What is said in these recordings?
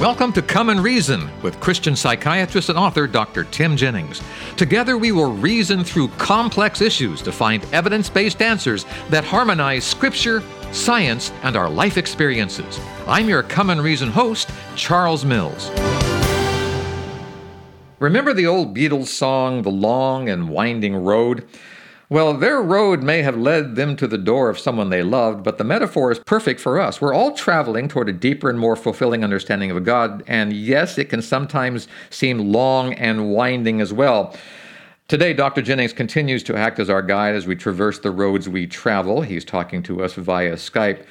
Welcome to Come and Reason with Christian psychiatrist and author Dr. Tim Jennings. Together, we will reason through complex issues to find evidence based answers that harmonize Scripture, science, and our life experiences. I'm your Come and Reason host, Charles Mills. Remember the old Beatles song, The Long and Winding Road? Well, their road may have led them to the door of someone they loved, but the metaphor is perfect for us. We're all traveling toward a deeper and more fulfilling understanding of God, and yes, it can sometimes seem long and winding as well. Today, Dr. Jennings continues to act as our guide as we traverse the roads we travel. He's talking to us via Skype.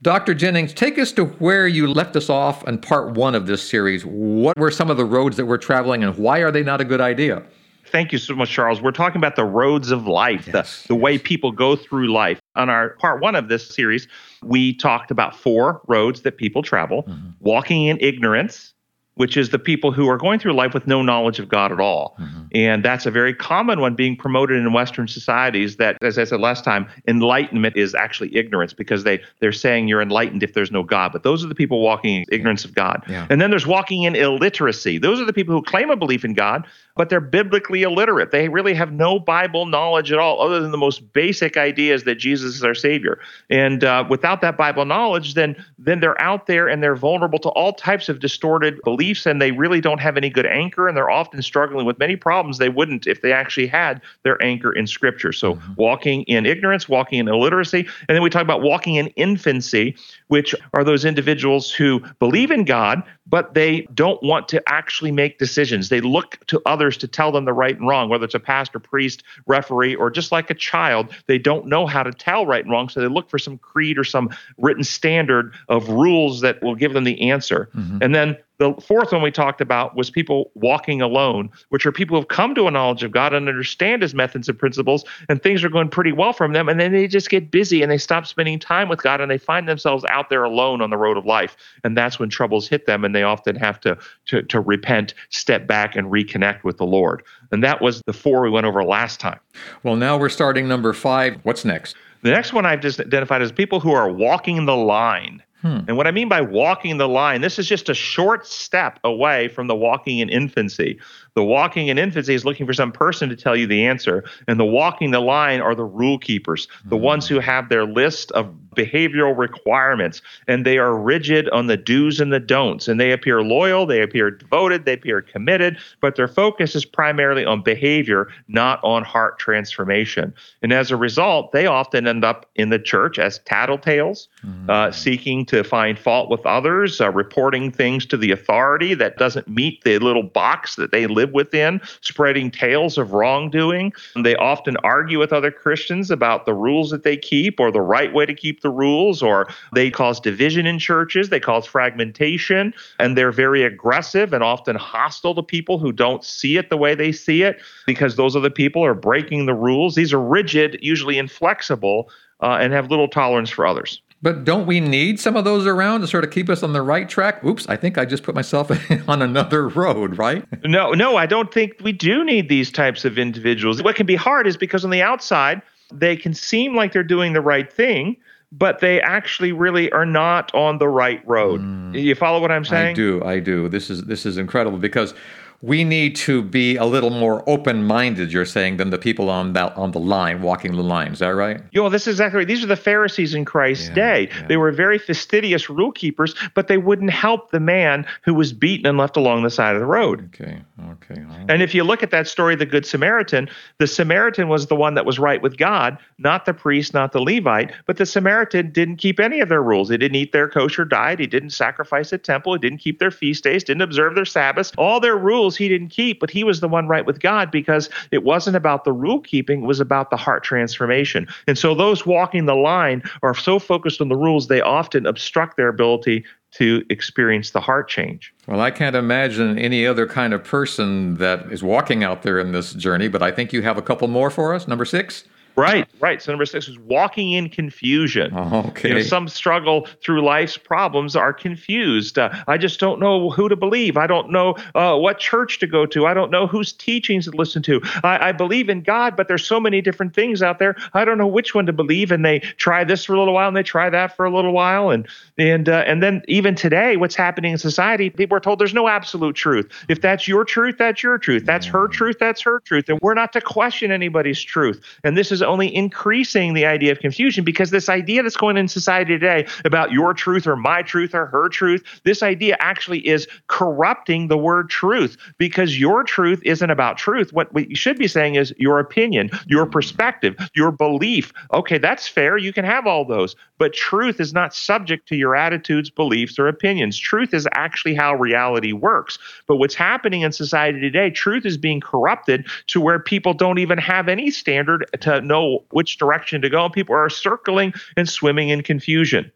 Dr. Jennings, take us to where you left us off in part one of this series. What were some of the roads that we're traveling, and why are they not a good idea? Thank you so much, Charles. We're talking about the roads of life, yes, the, the yes. way people go through life. On our part one of this series, we talked about four roads that people travel mm-hmm. walking in ignorance, which is the people who are going through life with no knowledge of God at all. Mm-hmm. And that's a very common one being promoted in Western societies that, as I said last time, enlightenment is actually ignorance because they, they're saying you're enlightened if there's no God. But those are the people walking in ignorance of God. Yeah. And then there's walking in illiteracy. Those are the people who claim a belief in God, but they're biblically illiterate. They really have no Bible knowledge at all, other than the most basic ideas that Jesus is our Savior. And uh, without that Bible knowledge, then then they're out there and they're vulnerable to all types of distorted beliefs, and they really don't have any good anchor, and they're often struggling with many problems they wouldn't if they actually had their anchor in Scripture. So mm-hmm. walking in ignorance, walking in illiteracy, and then we talk about walking in infancy, which are those individuals who believe in God, but they don't want to actually make decisions. They look to others to tell them the right and wrong, whether it's a pastor, priest, referee, or just like a child. They don't know how to tell right and wrong, so they look for some creed or some written standard of rules that will give them the answer. Mm-hmm. And then the fourth one we talked about was people walking alone, which are people who have come to a knowledge of God and understand his methods and principles, and things are going pretty well for them. And then they just get busy and they stop spending time with God and they find themselves out there alone on the road of life. And that's when troubles hit them and they often have to, to, to repent, step back, and reconnect with the Lord. And that was the four we went over last time. Well, now we're starting number five. What's next? The next one I've just identified as people who are walking the line. Hmm. And what I mean by walking the line, this is just a short step away from the walking in infancy. The walking in infancy is looking for some person to tell you the answer, and the walking the line are the rule keepers, the mm-hmm. ones who have their list of behavioral requirements, and they are rigid on the do's and the don'ts, and they appear loyal, they appear devoted, they appear committed, but their focus is primarily on behavior, not on heart transformation. And as a result, they often end up in the church as tattletales, mm-hmm. uh, seeking to find fault with others, uh, reporting things to the authority that doesn't meet the little box that they live within, spreading tales of wrongdoing. And They often argue with other Christians about the rules that they keep or the right way to keep the rules, or they cause division in churches, they cause fragmentation, and they're very aggressive and often hostile to people who don't see it the way they see it because those other people are breaking the rules. These are rigid, usually inflexible, uh, and have little tolerance for others. But don't we need some of those around to sort of keep us on the right track? Oops, I think I just put myself on another road, right? No, no, I don't think we do need these types of individuals. What can be hard is because on the outside, they can seem like they're doing the right thing, but they actually really are not on the right road. Mm. You follow what I'm saying? I do. I do. This is this is incredible because we need to be a little more open-minded you're saying than the people on that on the line walking the line. Is that right? You know this is exactly right. These are the pharisees in christ's yeah, day. yeah. they were very fastidious rule keepers but they wouldn't help the man who was beaten and left along the side of the road. Okay okay right. and if you look at that story the good samaritan the samaritan was the one that was right with god not the priest not the levite but the samaritan didn't keep any of their rules. He didn't eat their kosher diet. He didn't sacrifice at temple. He didn't keep their feast days. Didn't observe their sabbaths. All their rules rules he didn't keep, but he was the one right with God because it wasn't about the rule keeping, it was about the heart transformation. And so those walking the line are so focused on the rules, they often obstruct their ability to experience the heart change. Well, I can't imagine any other kind of person that is walking out there in this journey, but I think you have a couple more for us. Number six. Right, right. So number six is walking in confusion. Okay. You know, some struggle through life's problems are confused. Uh, I just don't know who to believe. I don't know uh, what church to go to. I don't know whose teachings to listen to. I, I believe in God, but there's so many different things out there. I don't know which one to believe. And they try this for a little while, and they try that for a little while, and and uh, and then even today, what's happening in society? People are told there's no absolute truth. If that's your truth, that's your truth. That's her truth, that's her truth, and we're not to question anybody's truth. And this is only increasing the idea of confusion because this idea that's going in society today about your truth or my truth or her truth, this idea actually is corrupting the word truth because your truth isn't about truth. What we should be saying is your opinion, your perspective, your belief. Okay, that's fair. You can have all those. But truth is not subject to your attitudes, beliefs, or opinions. Truth is actually how reality works. But what's happening in society today, truth is being corrupted to where people don't even have any standard to know which direction to go. People are circling and swimming in confusion.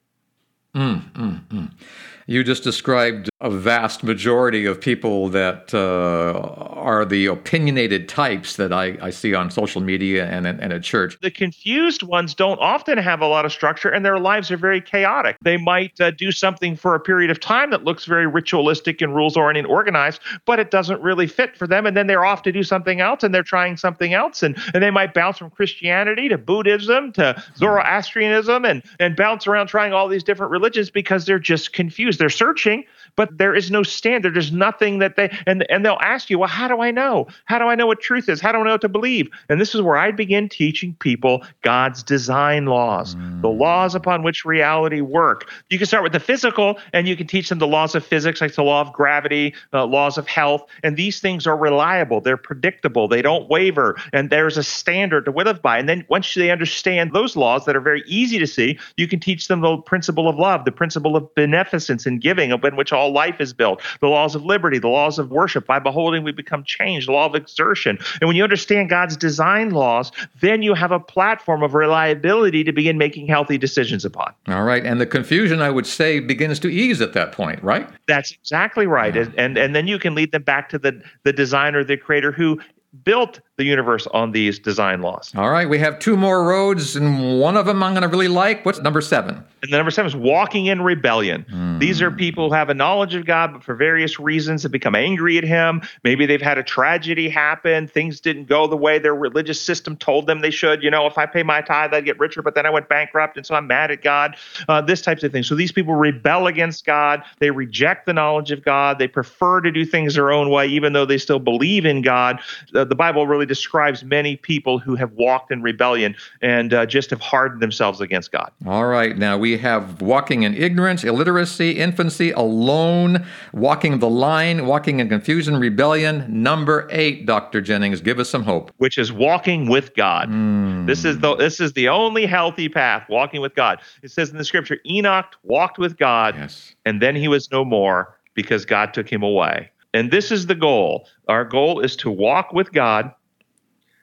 Mm, mm, mm. You just described a vast majority of people that uh, are the opinionated types that I, I see on social media and, and at church. The confused ones don't often have a lot of structure and their lives are very chaotic. They might uh, do something for a period of time that looks very ritualistic and rules oriented and organized, but it doesn't really fit for them. And then they're off to do something else and they're trying something else. And, and they might bounce from Christianity to Buddhism to Zoroastrianism and, and bounce around trying all these different religions because they're just confused they're searching, but there is no standard. There's nothing that they and and they'll ask you, well, how do I know? How do I know what truth is? How do I know what to believe? And this is where I begin teaching people God's design laws, mm. the laws upon which reality work. You can start with the physical, and you can teach them the laws of physics, like the law of gravity, uh, laws of health, and these things are reliable. They're predictable. They don't waver, and there's a standard to live by. And then once they understand those laws that are very easy to see, you can teach them the principle of love, the principle of beneficence and giving, upon which all life is built, the laws of liberty, the laws of worship. By beholding, we become changed, the law of exertion. And when you understand God's design laws, then you have a platform of reliability to begin making healthy decisions upon. All right. And the confusion, I would say, begins to ease at that point, right? That's exactly right. Yeah. And, and and then you can lead them back to the the designer, the creator who built the universe on these design laws. All right, we have two more roads, and one of them I'm going to really like. What's number seven? And the number seven is walking in rebellion. Mm. These are people who have a knowledge of God, but for various reasons have become angry at Him. Maybe they've had a tragedy happen. Things didn't go the way their religious system told them they should. You know, if I pay my tithe, I'd get richer, but then I went bankrupt, and so I'm mad at God. Uh, this types of things. So these people rebel against God. They reject the knowledge of God. They prefer to do things their own way, even though they still believe in God. Uh, the Bible really describes many people who have walked in rebellion and uh, just have hardened themselves against God. All right. Now we have walking in ignorance, illiteracy, infancy, alone, walking the line, walking in confusion, rebellion. Number eight, Dr. Jennings, give us some hope. Which is walking with God. Mm. This is the this is the only healthy path, walking with God. It says in the scripture, Enoch walked with God, yes. and then he was no more because God took him away. And this is the goal. Our goal is to walk with God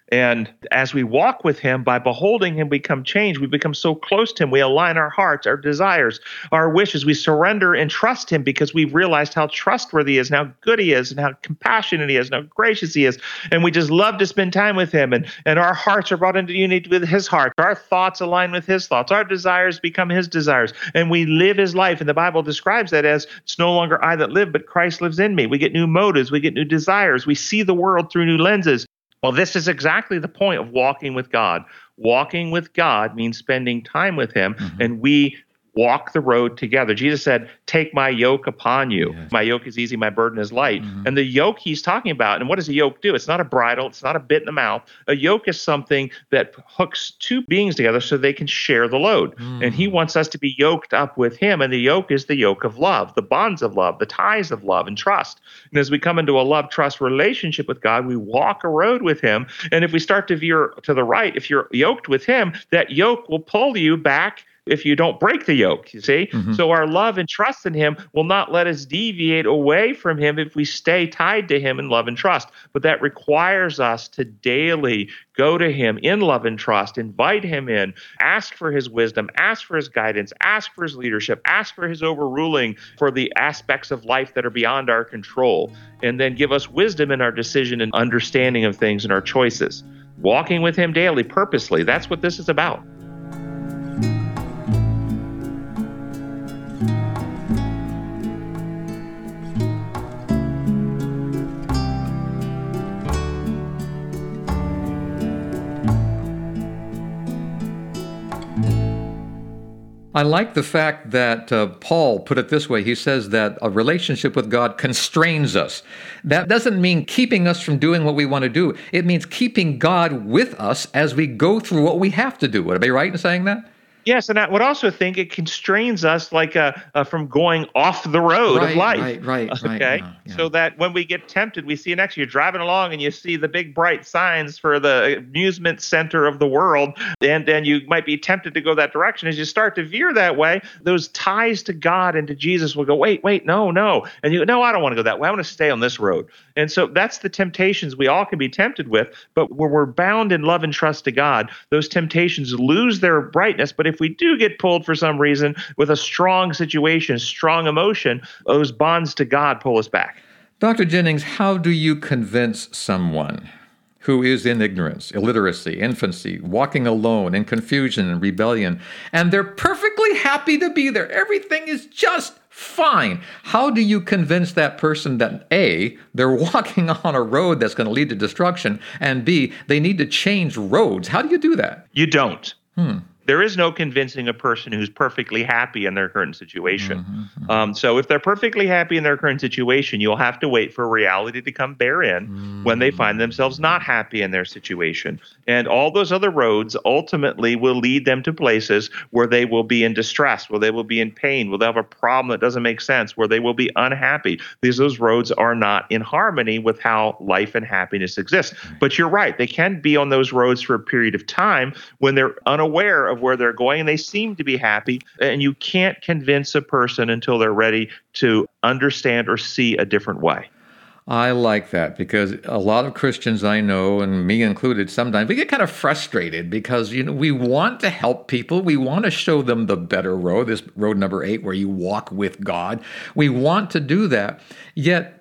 and as we walk with him, by beholding him, we become changed. We become so close to him. We align our hearts, our desires, our wishes. We surrender and trust him because we've realized how trustworthy he is, and how good he is, and how compassionate he is, and how gracious he is. And we just love to spend time with him. And, and our hearts are brought into unity with his heart. Our thoughts align with his thoughts. Our desires become his desires. And we live his life. And the Bible describes that as it's no longer I that live, but Christ lives in me. We get new motives. We get new desires. We see the world through new lenses. Well, this is exactly the point of walking with God. Walking with God means spending time with Him, mm-hmm. and we walk the road together. Jesus said, Take my yoke upon you. My yoke is easy, my burden is light. Mm-hmm. And the yoke he's talking about, and what does a yoke do? It's not a bridle, it's not a bit in the mouth. A yoke is something that hooks two beings together so they can share the load. Mm-hmm. And he wants us to be yoked up with him. And the yoke is the yoke of love, the bonds of love, the ties of love and trust. And as we come into a love trust relationship with God, we walk a road with him. And if we start to veer to the right, if you're yoked with him, that yoke will pull you back if you don't break the yoke, you see? Mm-hmm. So our love and trust in him will not let us deviate away from him if we stay tied to him in love and trust. But that requires us to daily go to him in love and trust, invite him in, ask for his wisdom, ask for his guidance, ask for his leadership, ask for his overruling for the aspects of life that are beyond our control, and then give us wisdom in our decision and understanding of things and our choices. walking with Him daily, purposely. That's what this is about. I like the fact that uh, Paul put it this way. He says that a relationship with God constrains us. That doesn't mean keeping us from doing what we want to do. It means keeping God with us as we go through what we have to do. Would I be right in saying that? Yes, and I would also think it constrains us, like uh, uh, from going off the road right, of life. Right, right, okay? right. Yeah, yeah. So that when we get tempted, we see next. You're driving along and you see the big bright signs for the amusement center of the world, and then you might be tempted to go that direction. As you start to veer that way, those ties to God and to Jesus will go. Wait, wait, no, no, and you no, I don't want to go that way. I want to stay on this road. And so that's the temptations we all can be tempted with. But when we're bound in love and trust to God, those temptations lose their brightness. But if we do get pulled for some reason with a strong situation, strong emotion, those bonds to God pull us back. Dr. Jennings, how do you convince someone who is in ignorance, illiteracy, infancy, walking alone, in confusion and rebellion, and they're perfectly happy to be there? Everything is just fine. How do you convince that person that A, they're walking on a road that's going to lead to destruction, and B, they need to change roads? How do you do that? You don't. Hmm there is no convincing a person who's perfectly happy in their current situation. Mm-hmm, mm-hmm. Um, so if they're perfectly happy in their current situation, you'll have to wait for reality to come bear in mm-hmm. when they find themselves not happy in their situation. And all those other roads ultimately will lead them to places where they will be in distress, where they will be in pain, where they'll have a problem that doesn't make sense, where they will be unhappy. These those roads are not in harmony with how life and happiness exist. But you're right; they can be on those roads for a period of time when they're unaware of of where they're going and they seem to be happy. And you can't convince a person until they're ready to understand or see a different way. I like that because a lot of Christians I know, and me included, sometimes we get kind of frustrated because you know we want to help people, we want to show them the better road, this road number eight where you walk with God. We want to do that, yet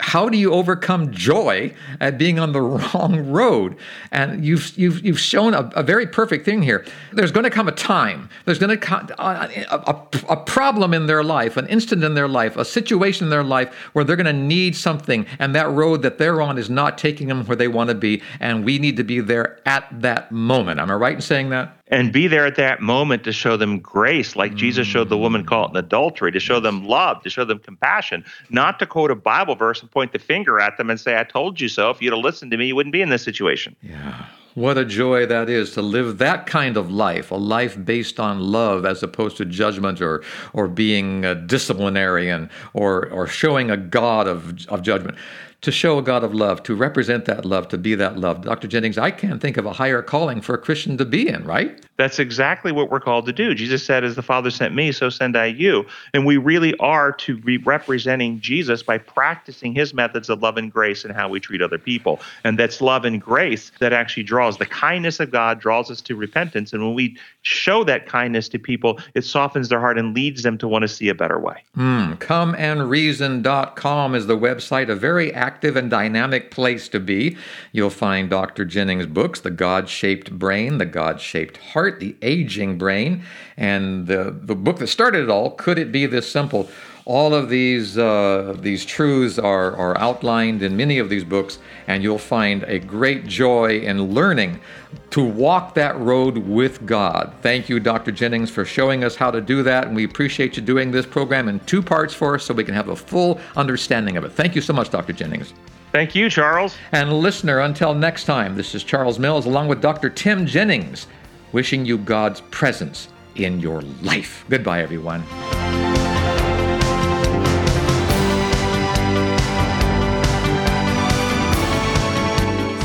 how do you overcome joy at being on the wrong road? And you've you've you've shown a, a very perfect thing here. There's going to come a time. There's going to come a, a, a, problem in their life, an instant in their life, a situation in their life where they're going to need something, and that road that they're on is not taking them where they want to be, and we need to be there at that moment. Am I right in saying that? And be there at that moment to show them grace, like mm. Jesus showed the woman caught in adultery, to show them love, to show them compassion, not to quote a Bible verse and point the finger at them and say, I told you so. If you'd have listened to me, you wouldn't be in this situation. Yeah. What a joy that is to live that kind of life, a life based on love as opposed to judgment or, or being a disciplinarian or, or showing a God of, of judgment to show a God of love, to represent that love, to be that love. Dr. Jennings, I can't think of a higher calling for a Christian to be in, right? That's exactly what we're called to do. Jesus said, As the Father sent me, so send I you. And we really are to be representing Jesus by practicing his methods of love and grace and how we treat other people. And that's love and grace that actually draws the kindness of God, draws us to repentance. And when we show that kindness to people, it softens their heart and leads them to want to see a better way. Mm, comeandreason.com is the website, a very active and dynamic place to be. You'll find Dr. Jennings' books, The God Shaped Brain, The God Shaped Heart, The Aging Brain, and the, the book that started it all, Could It Be This Simple? All of these uh, these truths are, are outlined in many of these books, and you'll find a great joy in learning to walk that road with God. Thank you, Dr. Jennings, for showing us how to do that, and we appreciate you doing this program in two parts for us so we can have a full understanding of it. Thank you so much, Dr. Jennings. Thank you, Charles. And listener, until next time, this is Charles Mills along with Dr. Tim Jennings, wishing you God's presence in your life. Goodbye, everyone.